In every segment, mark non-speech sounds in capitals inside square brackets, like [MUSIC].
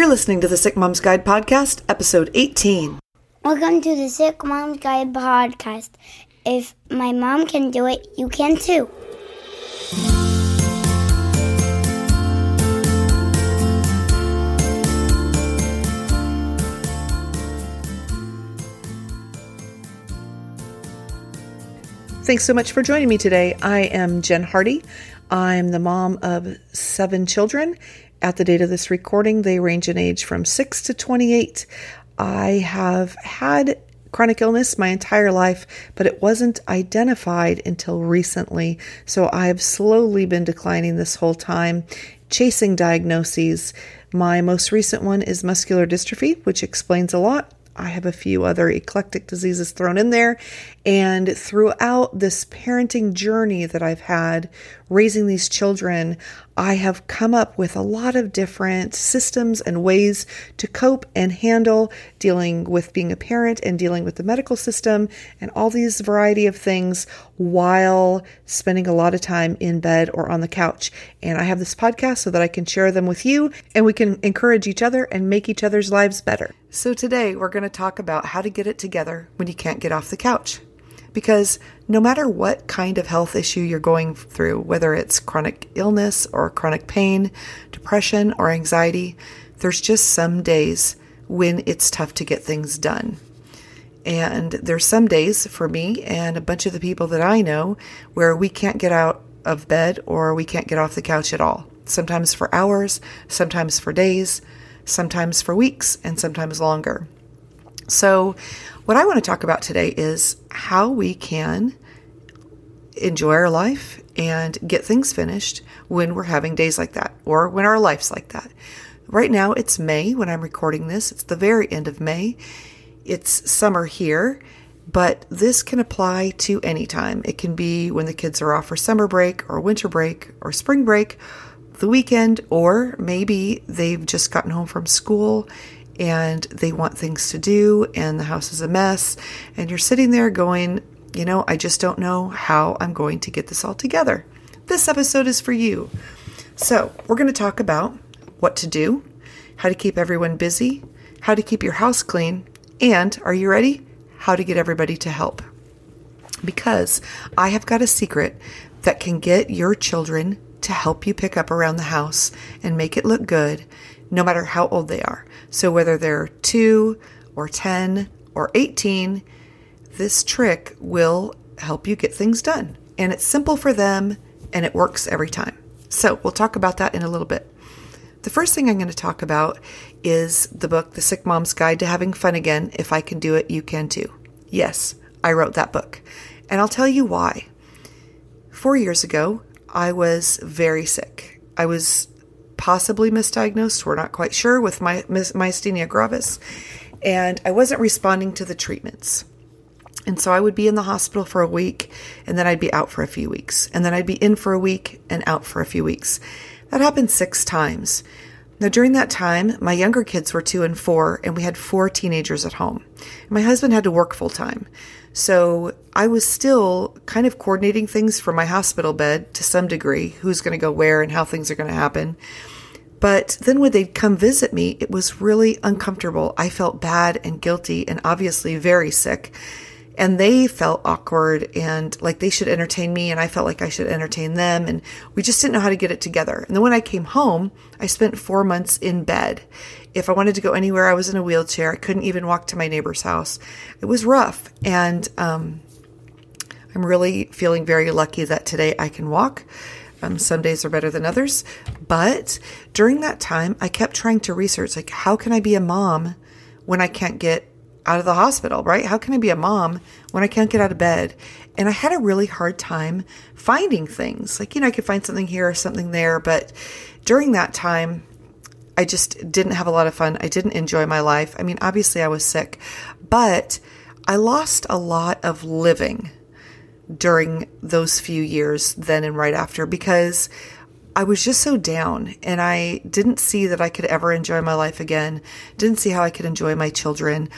You're listening to the Sick Mom's Guide podcast, episode 18. Welcome to the Sick Mom's Guide podcast. If my mom can do it, you can too. Thanks so much for joining me today. I am Jen Hardy. I'm the mom of seven children. At the date of this recording, they range in age from 6 to 28. I have had chronic illness my entire life, but it wasn't identified until recently. So I've slowly been declining this whole time, chasing diagnoses. My most recent one is muscular dystrophy, which explains a lot. I have a few other eclectic diseases thrown in there. And throughout this parenting journey that I've had, raising these children, I have come up with a lot of different systems and ways to cope and handle dealing with being a parent and dealing with the medical system and all these variety of things while spending a lot of time in bed or on the couch. And I have this podcast so that I can share them with you and we can encourage each other and make each other's lives better. So today we're going to talk about how to get it together when you can't get off the couch because no matter what kind of health issue you're going through, whether it's chronic illness or chronic pain, depression, or anxiety, there's just some days when it's tough to get things done. And there's some days for me and a bunch of the people that I know where we can't get out of bed or we can't get off the couch at all. Sometimes for hours, sometimes for days, sometimes for weeks, and sometimes longer. So, what I want to talk about today is how we can enjoy our life and get things finished when we're having days like that or when our life's like that. Right now, it's May when I'm recording this. It's the very end of May. It's summer here, but this can apply to any time. It can be when the kids are off for summer break or winter break or spring break, the weekend, or maybe they've just gotten home from school and they want things to do and the house is a mess and you're sitting there going, you know, I just don't know how I'm going to get this all together. This episode is for you. So, we're going to talk about what to do, how to keep everyone busy, how to keep your house clean, and are you ready? How to get everybody to help. Because I have got a secret that can get your children to help you pick up around the house and make it look good no matter how old they are. So whether they're 2 or 10 or 18, this trick will help you get things done. And it's simple for them and it works every time. So we'll talk about that in a little bit. The first thing I'm going to talk about is the book, The Sick Mom's Guide to Having Fun Again. If I can do it, you can too. Yes, I wrote that book. And I'll tell you why. Four years ago, I was very sick. I was possibly misdiagnosed, we're not quite sure, with my myasthenia gravis. And I wasn't responding to the treatments. And so I would be in the hospital for a week, and then I'd be out for a few weeks. And then I'd be in for a week and out for a few weeks. That happened six times. Now, during that time, my younger kids were two and four, and we had four teenagers at home. My husband had to work full time. So I was still kind of coordinating things for my hospital bed to some degree who's going to go where and how things are going to happen. But then when they'd come visit me, it was really uncomfortable. I felt bad and guilty and obviously very sick. And they felt awkward and like they should entertain me, and I felt like I should entertain them. And we just didn't know how to get it together. And then when I came home, I spent four months in bed. If I wanted to go anywhere, I was in a wheelchair. I couldn't even walk to my neighbor's house. It was rough. And um, I'm really feeling very lucky that today I can walk. Um, some days are better than others. But during that time, I kept trying to research like, how can I be a mom when I can't get out of the hospital, right? How can I be a mom when I can't get out of bed? And I had a really hard time finding things. Like, you know, I could find something here or something there. But during that time, I just didn't have a lot of fun. I didn't enjoy my life. I mean, obviously, I was sick, but I lost a lot of living during those few years, then and right after, because I was just so down and I didn't see that I could ever enjoy my life again, didn't see how I could enjoy my children.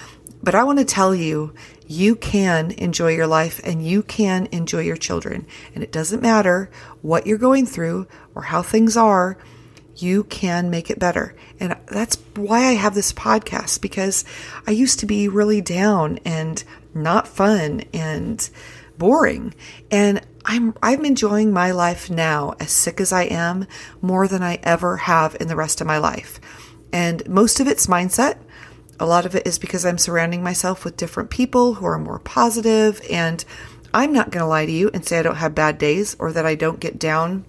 But I want to tell you, you can enjoy your life and you can enjoy your children. And it doesn't matter what you're going through or how things are, you can make it better. And that's why I have this podcast because I used to be really down and not fun and boring. And I'm I'm enjoying my life now as sick as I am more than I ever have in the rest of my life. And most of it's mindset. A lot of it is because I'm surrounding myself with different people who are more positive and I'm not going to lie to you and say I don't have bad days or that I don't get down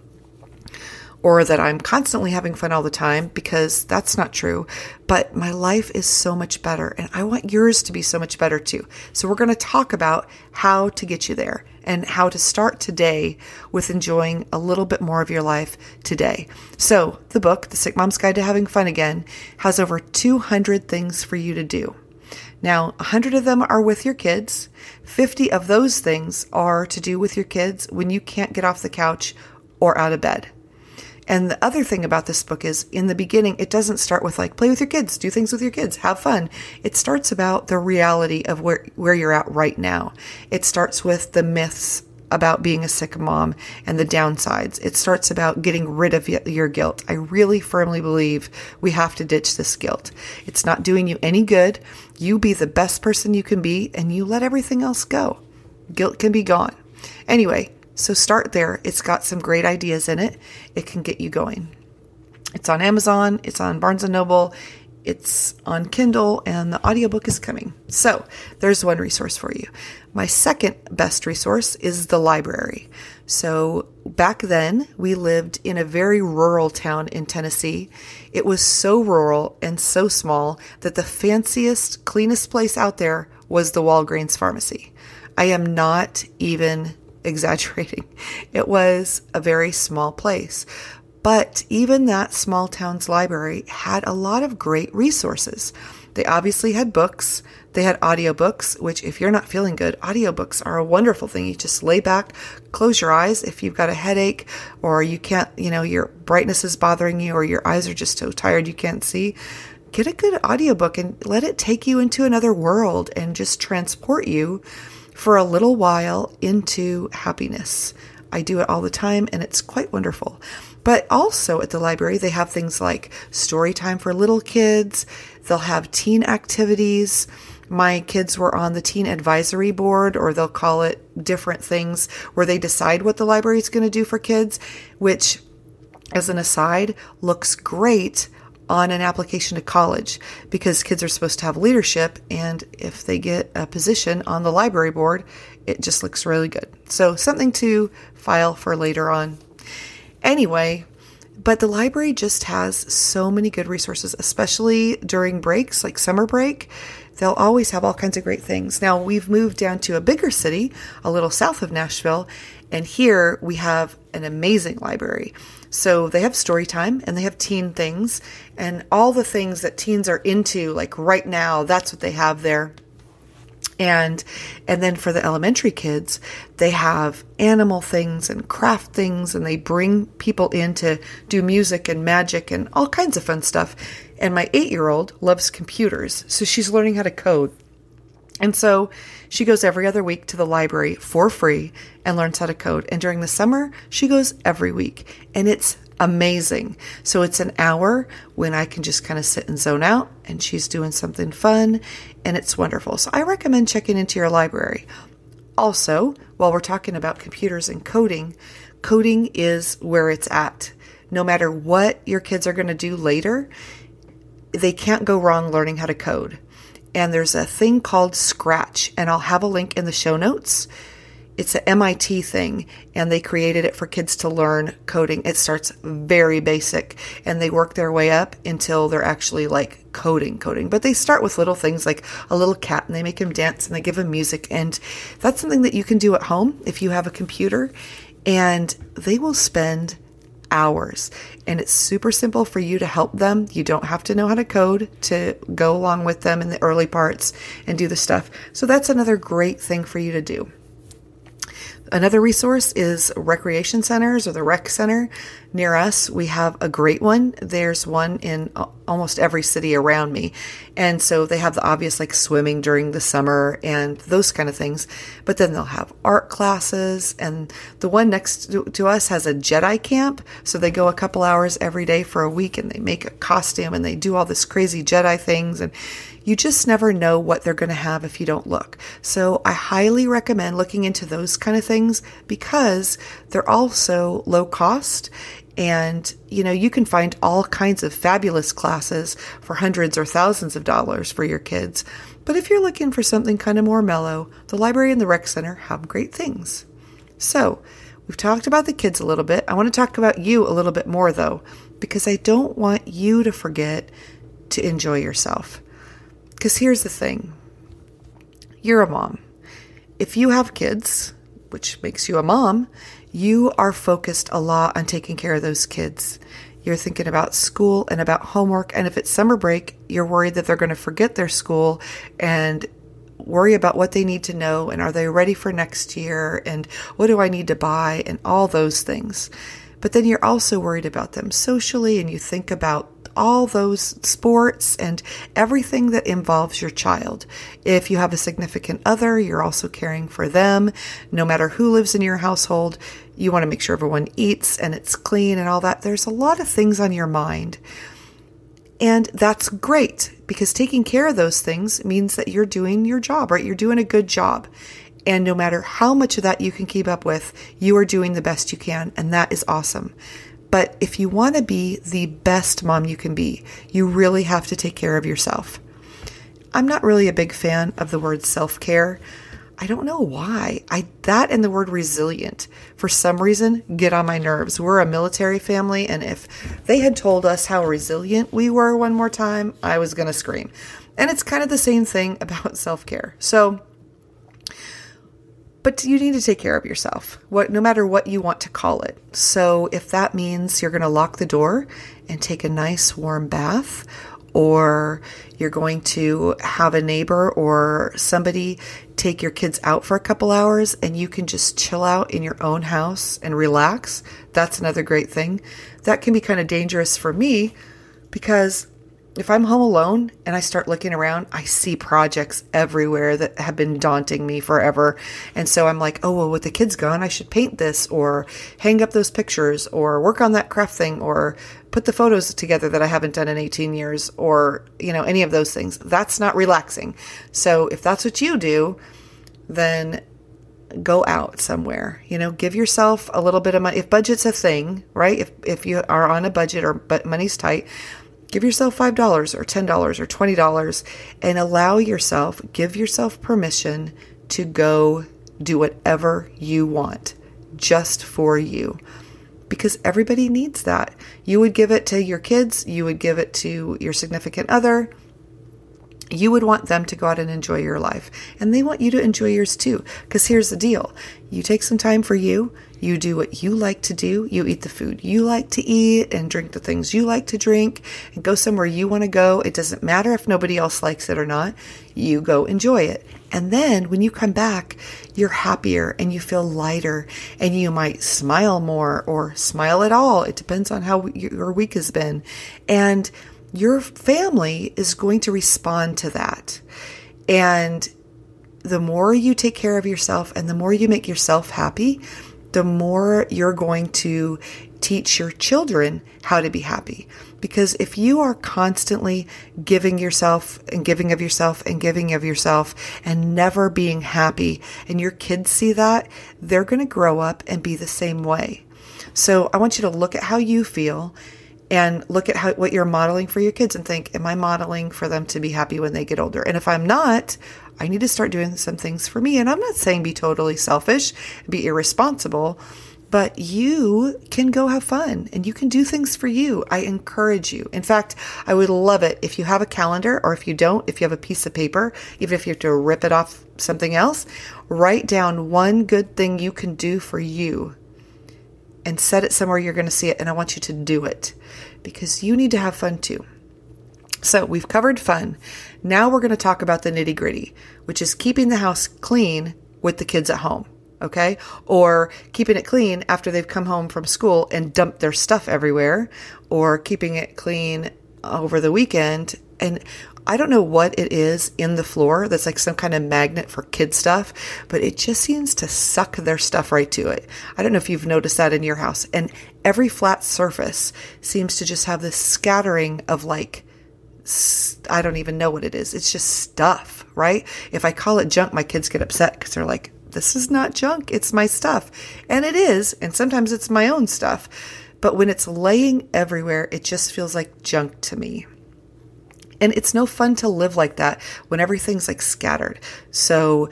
or that I'm constantly having fun all the time because that's not true. But my life is so much better and I want yours to be so much better too. So we're going to talk about how to get you there and how to start today with enjoying a little bit more of your life today. So the book, The Sick Mom's Guide to Having Fun Again, has over 200 things for you to do. Now, 100 of them are with your kids. 50 of those things are to do with your kids when you can't get off the couch or out of bed. And the other thing about this book is in the beginning, it doesn't start with like play with your kids, do things with your kids, have fun. It starts about the reality of where, where you're at right now. It starts with the myths about being a sick mom and the downsides. It starts about getting rid of your guilt. I really firmly believe we have to ditch this guilt. It's not doing you any good. You be the best person you can be and you let everything else go. Guilt can be gone. Anyway, so start there. It's got some great ideas in it. It can get you going. It's on Amazon, it's on Barnes and Noble, it's on Kindle, and the audiobook is coming. So there's one resource for you. My second best resource is the library. So back then, we lived in a very rural town in Tennessee. It was so rural and so small that the fanciest, cleanest place out there was the Walgreens pharmacy. I am not even exaggerating. [LAUGHS] It was a very small place. But even that small town's library had a lot of great resources. They obviously had books, they had audiobooks, which if you're not feeling good, audiobooks are a wonderful thing. You just lay back, close your eyes if you've got a headache or you can't, you know, your brightness is bothering you or your eyes are just so tired you can't see. Get a good audiobook and let it take you into another world and just transport you for a little while into happiness. I do it all the time and it's quite wonderful. But also at the library, they have things like story time for little kids. They'll have teen activities. My kids were on the teen advisory board, or they'll call it different things where they decide what the library is going to do for kids, which, as an aside, looks great on an application to college because kids are supposed to have leadership. And if they get a position on the library board, it just looks really good. So, something to file for later on. Anyway, but the library just has so many good resources, especially during breaks like summer break. They'll always have all kinds of great things. Now, we've moved down to a bigger city, a little south of Nashville, and here we have an amazing library. So they have story time and they have teen things and all the things that teens are into, like right now, that's what they have there. And and then for the elementary kids, they have animal things and craft things and they bring people in to do music and magic and all kinds of fun stuff. And my 8-year-old loves computers, so she's learning how to code. And so she goes every other week to the library for free and learns how to code. And during the summer, she goes every week. And it's amazing. So it's an hour when I can just kind of sit and zone out and she's doing something fun and it's wonderful. So I recommend checking into your library. Also, while we're talking about computers and coding, coding is where it's at. No matter what your kids are going to do later, they can't go wrong learning how to code and there's a thing called Scratch, and I'll have a link in the show notes. It's an MIT thing, and they created it for kids to learn coding. It starts very basic, and they work their way up until they're actually like coding, coding. But they start with little things like a little cat, and they make him dance, and they give him music, and that's something that you can do at home if you have a computer. And they will spend hours. And it's super simple for you to help them. You don't have to know how to code to go along with them in the early parts and do the stuff. So that's another great thing for you to do. Another resource is recreation centers or the rec center near us. We have a great one. There's one in almost every city around me. And so they have the obvious like swimming during the summer and those kind of things. But then they'll have art classes. And the one next to, us has a Jedi camp. So they go a couple hours every day for a week and they make a costume and they do all this crazy Jedi things. And you just never know what they're going to have if you don't look. So I highly recommend looking into those kind of things because they're also low cost and you know you can find all kinds of fabulous classes for hundreds or thousands of dollars for your kids. But if you're looking for something kind of more mellow, the library and the rec center have great things. So, we've talked about the kids a little bit. I want to talk about you a little bit more though, because I don't want you to forget to enjoy yourself. Because here's the thing you're a mom. If you have kids, which makes you a mom, you are focused a lot on taking care of those kids. You're thinking about school and about homework. And if it's summer break, you're worried that they're going to forget their school and worry about what they need to know and are they ready for next year and what do I need to buy and all those things. But then you're also worried about them socially and you think about all those sports and everything that involves your child. If you have a significant other, you're also caring for them. No matter who lives in your household, you want to make sure everyone eats and it's clean and all that. There's a lot of things on your mind. And that's great because taking care of those things means that you're doing your job, right? You're doing a good job. And no matter how much of that you can keep up with, you are doing the best you can. And that is awesome. But if you want to be the best mom you can be, you really have to take care of yourself. I'm not really a big fan of the word self care. I don't know why. I that and the word resilient for some reason get on my nerves. We're a military family and if they had told us how resilient we were one more time, I was going to scream. And it's kind of the same thing about self-care. So but you need to take care of yourself, what, no matter what you want to call it. So if that means you're going to lock the door and take a nice warm bath, or you're going to have a neighbor or somebody take your kids out for a couple hours and you can just chill out in your own house and relax, that's another great thing. That can be kind of dangerous for me because if I'm home alone and I start looking around, I see projects everywhere that have been daunting me forever. And so I'm like, oh, well, with the kids gone, I should paint this or hang up those pictures or work on that craft thing or put the photos together that I haven't done in 18 years or, you know, any of those things. That's not relaxing. So if that's what you do, then go out somewhere you know give yourself a little bit of money if budget's a thing right if if you are on a budget or but money's tight Give yourself $5 or $10 or $20 and allow yourself, give yourself permission to go do whatever you want just for you. Because everybody needs that. You would give it to your kids, you would give it to your significant other. You would want them to go out and enjoy your life. And they want you to enjoy yours too. Because here's the deal you take some time for you, you do what you like to do. You eat the food you like to eat and drink the things you like to drink and go somewhere you want to go. It doesn't matter if nobody else likes it or not. You go enjoy it. And then when you come back, you're happier and you feel lighter and you might smile more or smile at all. It depends on how your week has been. And your family is going to respond to that. And the more you take care of yourself and the more you make yourself happy, the more you're going to teach your children how to be happy. Because if you are constantly giving yourself and giving of yourself and giving of yourself and never being happy, and your kids see that, they're going to grow up and be the same way. So I want you to look at how you feel and look at how, what you're modeling for your kids and think, am I modeling for them to be happy when they get older? And if I'm not, I need to start doing some things for me. And I'm not saying be totally selfish, be irresponsible, but you can go have fun and you can do things for you. I encourage you. In fact, I would love it if you have a calendar or if you don't, if you have a piece of paper, even if you have to rip it off something else, write down one good thing you can do for you and set it somewhere you're going to see it. And I want you to do it because you need to have fun too. So we've covered fun. Now we're going to talk about the nitty gritty, which is keeping the house clean with the kids at home. okay? Or keeping it clean after they've come home from school and dumped their stuff everywhere, or keeping it clean over the weekend. And I don't know what it is in the floor that's like some kind of magnet for kid stuff, but it just seems to suck their stuff right to it. I don't know if you've noticed that in your house. And every flat surface seems to just have this scattering of like, I don't even know what it is. It's just stuff, right? If I call it junk, my kids get upset because they're like, this is not junk, it's my stuff. And it is, and sometimes it's my own stuff. But when it's laying everywhere, it just feels like junk to me. And it's no fun to live like that when everything's like scattered. So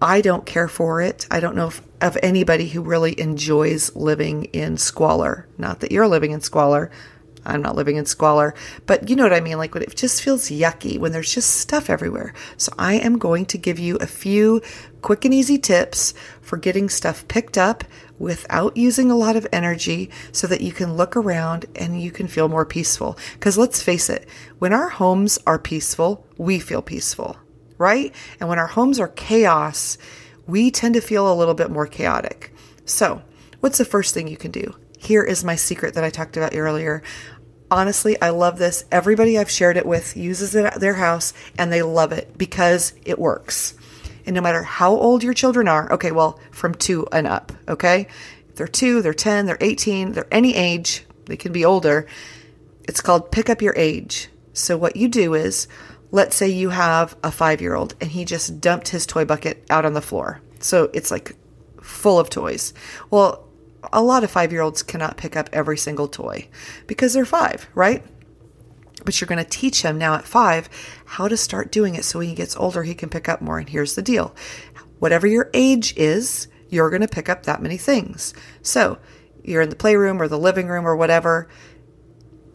I don't care for it. I don't know if, of anybody who really enjoys living in squalor. Not that you're living in squalor. I'm not living in squalor, but you know what I mean? Like when it just feels yucky when there's just stuff everywhere. So I am going to give you a few quick and easy tips for getting stuff picked up without using a lot of energy so that you can look around and you can feel more peaceful. Because let's face it, when our homes are peaceful, we feel peaceful, right? And when our homes are chaos, we tend to feel a little bit more chaotic. So, what's the first thing you can do? Here is my secret that I talked about earlier. Honestly, I love this. Everybody I've shared it with uses it at their house and they love it because it works. And no matter how old your children are, okay, well, from two and up, okay? If they're two, they're 10, they're 18, they're any age, they can be older. It's called pick up your age. So what you do is, let's say you have a five year old and he just dumped his toy bucket out on the floor. So it's like full of toys. Well, a lot of five year olds cannot pick up every single toy because they're five, right? But you're going to teach him now at five how to start doing it so when he gets older, he can pick up more. And here's the deal whatever your age is, you're going to pick up that many things. So you're in the playroom or the living room or whatever.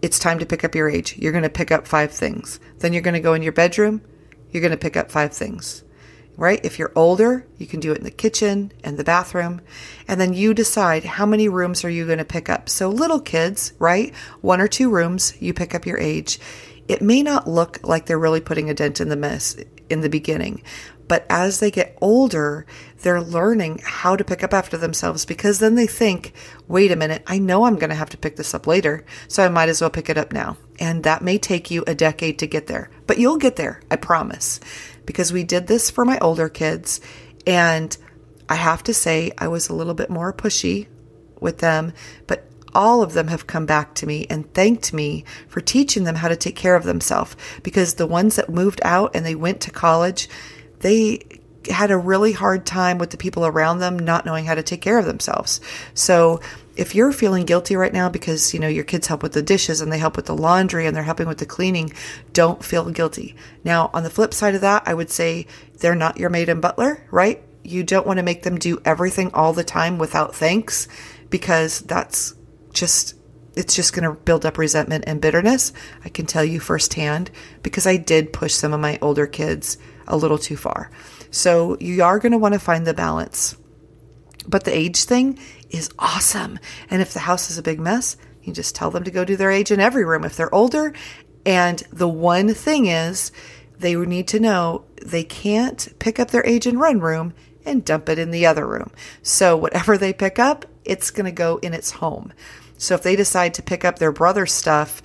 It's time to pick up your age. You're going to pick up five things. Then you're going to go in your bedroom. You're going to pick up five things right? If you're older, you can do it in the kitchen and the bathroom. And then you decide how many rooms are you going to pick up. So little kids, right? One or two rooms, you pick up your age. It may not look like they're really putting a dent in the mess in the beginning, but as they get older, they're learning how to pick up after themselves because then they think, wait a minute, I know I'm going to have to pick this up later, so I might as well pick it up now. And that may take you a decade to get there, but you'll get there, I promise because we did this for my older kids. And I have to say, I was a little bit more pushy with them, but all of them have come back to me and thanked me for teaching them how to take care of themselves because the ones that moved out and they went to college, they had a really hard time with the people around them not knowing how to take care of themselves. So if you're feeling guilty right now because, you know, your kids help with the dishes and they help with the laundry and they're helping with the cleaning, don't feel guilty. Now, on the flip side of that, I would say they're not your maid and butler, right? You don't want to make them do everything all the time without thanks because that's just it's just going to build up resentment and bitterness. I can tell you firsthand because I did push some of my older kids a little too far. So you are going to want to find the balance. But the age thing is awesome. And if the house is a big mess, you just tell them to go do their age in every room if they're older. And the one thing is, they need to know they can't pick up their age in one room and dump it in the other room. So whatever they pick up, it's going to go in its home. So if they decide to pick up their brother's stuff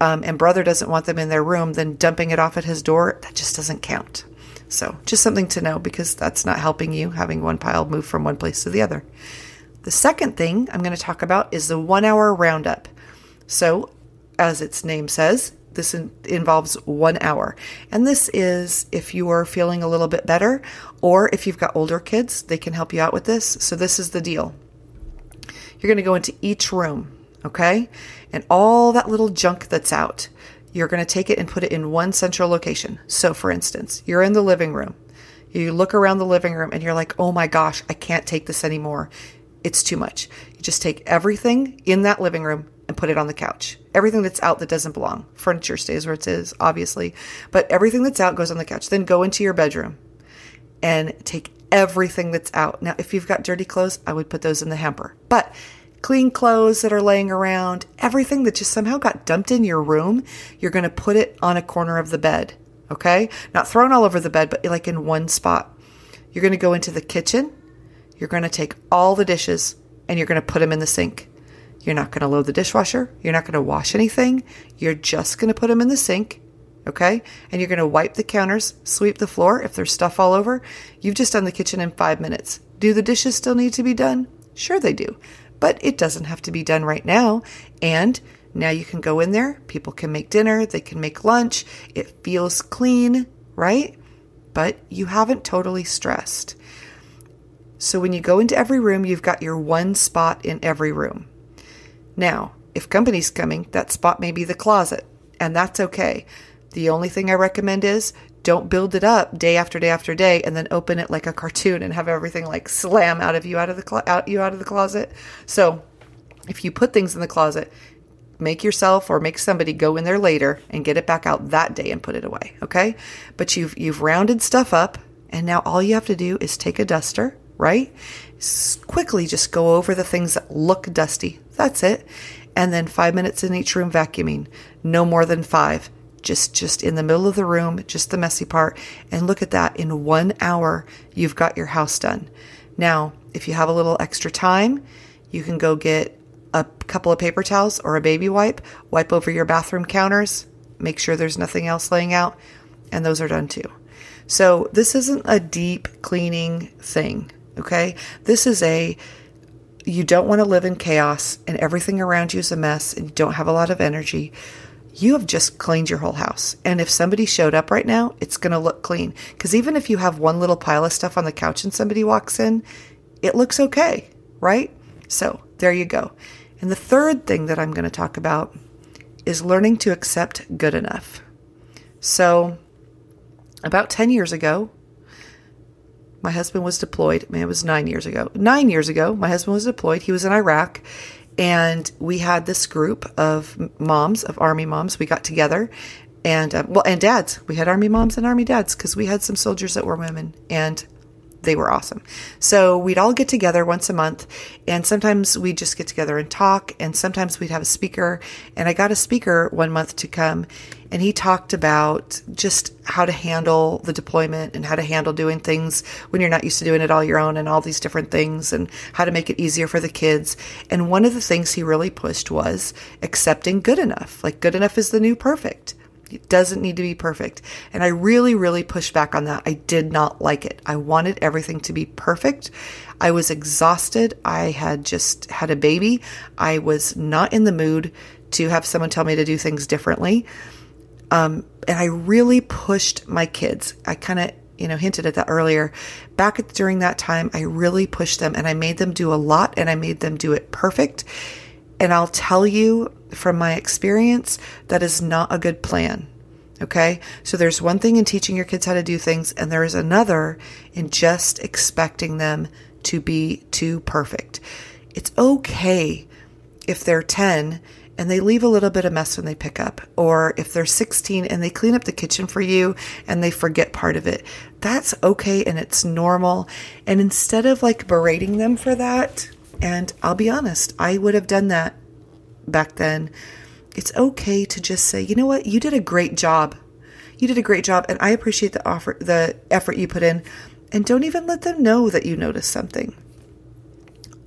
um, and brother doesn't want them in their room, then dumping it off at his door, that just doesn't count. So just something to know because that's not helping you having one pile move from one place to the other. The second thing I'm going to talk about is the one hour roundup. So, as its name says, this in- involves one hour. And this is if you are feeling a little bit better, or if you've got older kids, they can help you out with this. So, this is the deal you're going to go into each room, okay? And all that little junk that's out, you're going to take it and put it in one central location. So, for instance, you're in the living room. You look around the living room and you're like, oh my gosh, I can't take this anymore it's too much. You just take everything in that living room and put it on the couch. Everything that's out that doesn't belong. Furniture stays where it is, obviously, but everything that's out goes on the couch. Then go into your bedroom and take everything that's out. Now, if you've got dirty clothes, I would put those in the hamper. But clean clothes that are laying around, everything that just somehow got dumped in your room, you're going to put it on a corner of the bed. Okay? Not thrown all over the bed, but like in one spot. You're going to go into the kitchen you're going to take all the dishes and you're going to put them in the sink. You're not going to load the dishwasher. You're not going to wash anything. You're just going to put them in the sink. Okay. And you're going to wipe the counters, sweep the floor if there's stuff all over. You've just done the kitchen in five minutes. Do the dishes still need to be done? Sure, they do. But it doesn't have to be done right now. And now you can go in there. People can make dinner. They can make lunch. It feels clean, right? But you haven't totally stressed. So when you go into every room, you've got your one spot in every room. Now, if company's coming, that spot may be the closet, and that's okay. The only thing I recommend is don't build it up day after day after day and then open it like a cartoon and have everything like slam out of you out of the clo- out you out of the closet. So, if you put things in the closet, make yourself or make somebody go in there later and get it back out that day and put it away, okay? But you've you've rounded stuff up and now all you have to do is take a duster, right? Quickly just go over the things that look dusty. That's it. And then 5 minutes in each room vacuuming. No more than 5 just just in the middle of the room, just the messy part. And look at that, in 1 hour you've got your house done. Now, if you have a little extra time, you can go get a couple of paper towels or a baby wipe, wipe over your bathroom counters, make sure there's nothing else laying out, and those are done too. So, this isn't a deep cleaning thing, okay? This is a you don't want to live in chaos and everything around you is a mess and you don't have a lot of energy. You have just cleaned your whole house. And if somebody showed up right now, it's going to look clean. Because even if you have one little pile of stuff on the couch and somebody walks in, it looks okay, right? So, there you go. And the third thing that I'm going to talk about is learning to accept good enough. So, about 10 years ago, my husband was deployed. I mean, it was nine years ago. Nine years ago, my husband was deployed. He was in Iraq. And we had this group of moms, of Army moms. We got together and, uh, well, and dads. We had Army moms and Army dads because we had some soldiers that were women. And they were awesome. So we'd all get together once a month, and sometimes we'd just get together and talk, and sometimes we'd have a speaker. And I got a speaker one month to come, and he talked about just how to handle the deployment and how to handle doing things when you're not used to doing it all your own, and all these different things, and how to make it easier for the kids. And one of the things he really pushed was accepting good enough. Like, good enough is the new perfect. It doesn't need to be perfect. And I really, really pushed back on that. I did not like it. I wanted everything to be perfect. I was exhausted. I had just had a baby. I was not in the mood to have someone tell me to do things differently. Um, and I really pushed my kids. I kind of you know hinted at that earlier back at, during that time i really pushed them and i made them do a lot and i made them do it perfect and i'll tell you from my experience, that is not a good plan. Okay. So there's one thing in teaching your kids how to do things, and there is another in just expecting them to be too perfect. It's okay if they're 10 and they leave a little bit of mess when they pick up, or if they're 16 and they clean up the kitchen for you and they forget part of it. That's okay and it's normal. And instead of like berating them for that, and I'll be honest, I would have done that back then, it's okay to just say, you know what, you did a great job. You did a great job, and I appreciate the offer, the effort you put in, and don't even let them know that you noticed something.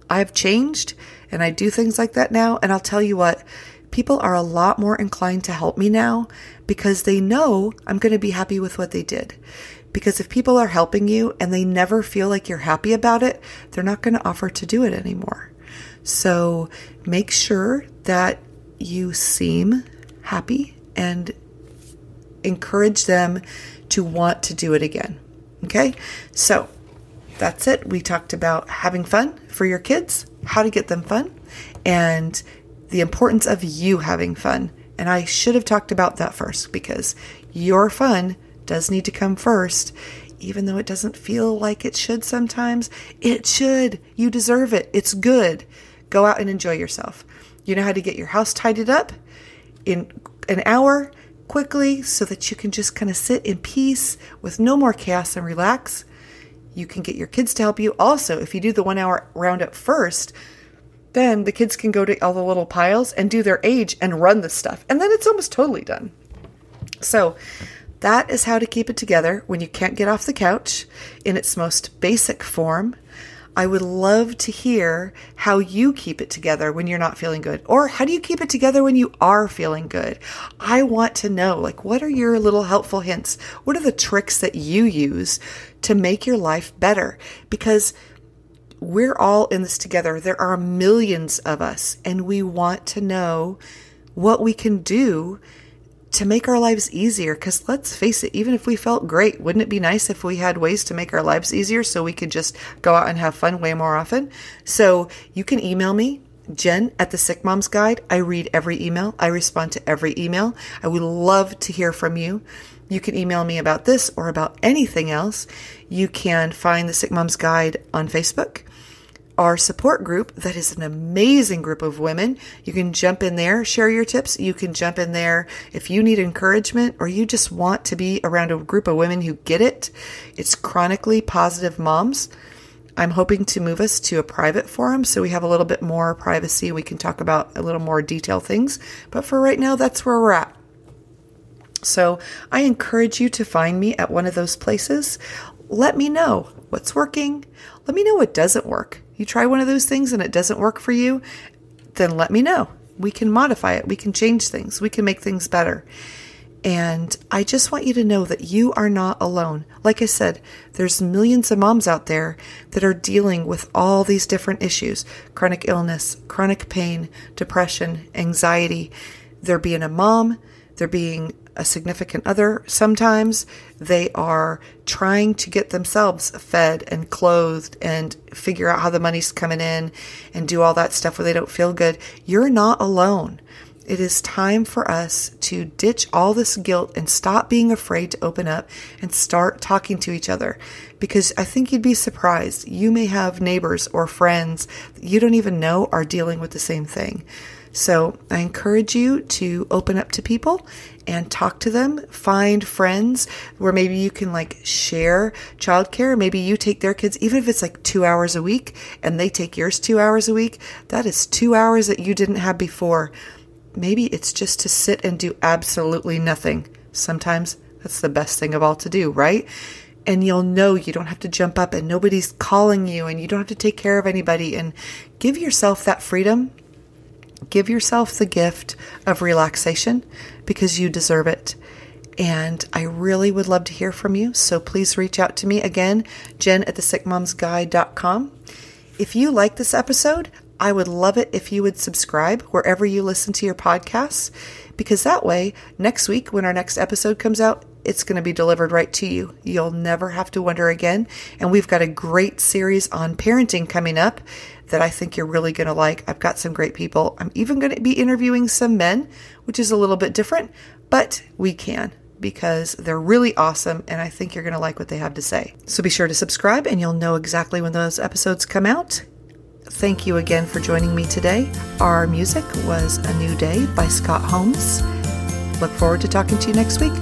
I've changed, and I do things like that now, and I'll tell you what, people are a lot more inclined to help me now because they know I'm going to be happy with what they did. Because if people are helping you and they never feel like you're happy about it, they're not going to offer to do it anymore. So make sure that you seem happy and encourage them to want to do it again. Okay? So that's it. We talked about having fun for your kids, how to get them fun, and the importance of you having fun. And I should have talked about that first because your fun does need to come first. Even though it doesn't feel like it should sometimes, it should. You deserve it. It's good. Go out and enjoy yourself. You know how to get your house tidied up in an hour quickly so that you can just kind of sit in peace with no more chaos and relax. You can get your kids to help you. Also, if you do the one hour roundup first, then the kids can go to all the little piles and do their age and run the stuff. And then it's almost totally done. So, that is how to keep it together when you can't get off the couch in its most basic form. I would love to hear how you keep it together when you're not feeling good, or how do you keep it together when you are feeling good? I want to know, like, what are your little helpful hints? What are the tricks that you use to make your life better? Because we're all in this together. There are millions of us, and we want to know what we can do to make our lives easier. Because let's face it, even if we felt great, wouldn't it be nice if we had ways to make our lives easier so we could just go out and have fun way more often? So you can email me. Jen at the Sick Moms Guide. I read every email. I respond to every email. I would love to hear from you. You can email me about this or about anything else. You can find the Sick Moms Guide on Facebook our support group that is an amazing group of women. You can jump in there, share your tips. You can jump in there if you need encouragement or you just want to be around a group of women who get it. It's chronically positive moms. I'm hoping to move us to a private forum so we have a little bit more privacy. We can talk about a little more detailed things. But for right now, that's where we're at. So I encourage you to find me at one of those places. Let me know what's working. Let me know what doesn't work you try one of those things and it doesn't work for you, then let me know. We can modify it, we can change things, we can make things better. And I just want you to know that you are not alone. Like I said, there's millions of moms out there that are dealing with all these different issues chronic illness, chronic pain, depression, anxiety. They're being a mom, they're being a significant other. Sometimes they are trying to get themselves fed and clothed and figure out how the money's coming in and do all that stuff where they don't feel good. You're not alone. It is time for us to ditch all this guilt and stop being afraid to open up and start talking to each other. Because I think you'd be surprised. You may have neighbors or friends you don't even know are dealing with the same thing. So I encourage you to open up to people and talk to them. Find friends where maybe you can like share childcare. Maybe you take their kids, even if it's like two hours a week and they take yours two hours a week. That is two hours that you didn't have before. Maybe it's just to sit and do absolutely nothing. Sometimes that's the best thing of all to do, right? and you'll know you don't have to jump up and nobody's calling you and you don't have to take care of anybody and give yourself that freedom Give yourself the gift of relaxation because you deserve it. And I really would love to hear from you. So please reach out to me again, jen at the sickmomsguide.com. If you like this episode, I would love it if you would subscribe wherever you listen to your podcasts, because that way, next week when our next episode comes out, it's going to be delivered right to you. You'll never have to wonder again. And we've got a great series on parenting coming up that I think you're really going to like. I've got some great people. I'm even going to be interviewing some men, which is a little bit different, but we can because they're really awesome and I think you're going to like what they have to say. So be sure to subscribe and you'll know exactly when those episodes come out. Thank you again for joining me today. Our music was A New Day by Scott Holmes. Look forward to talking to you next week.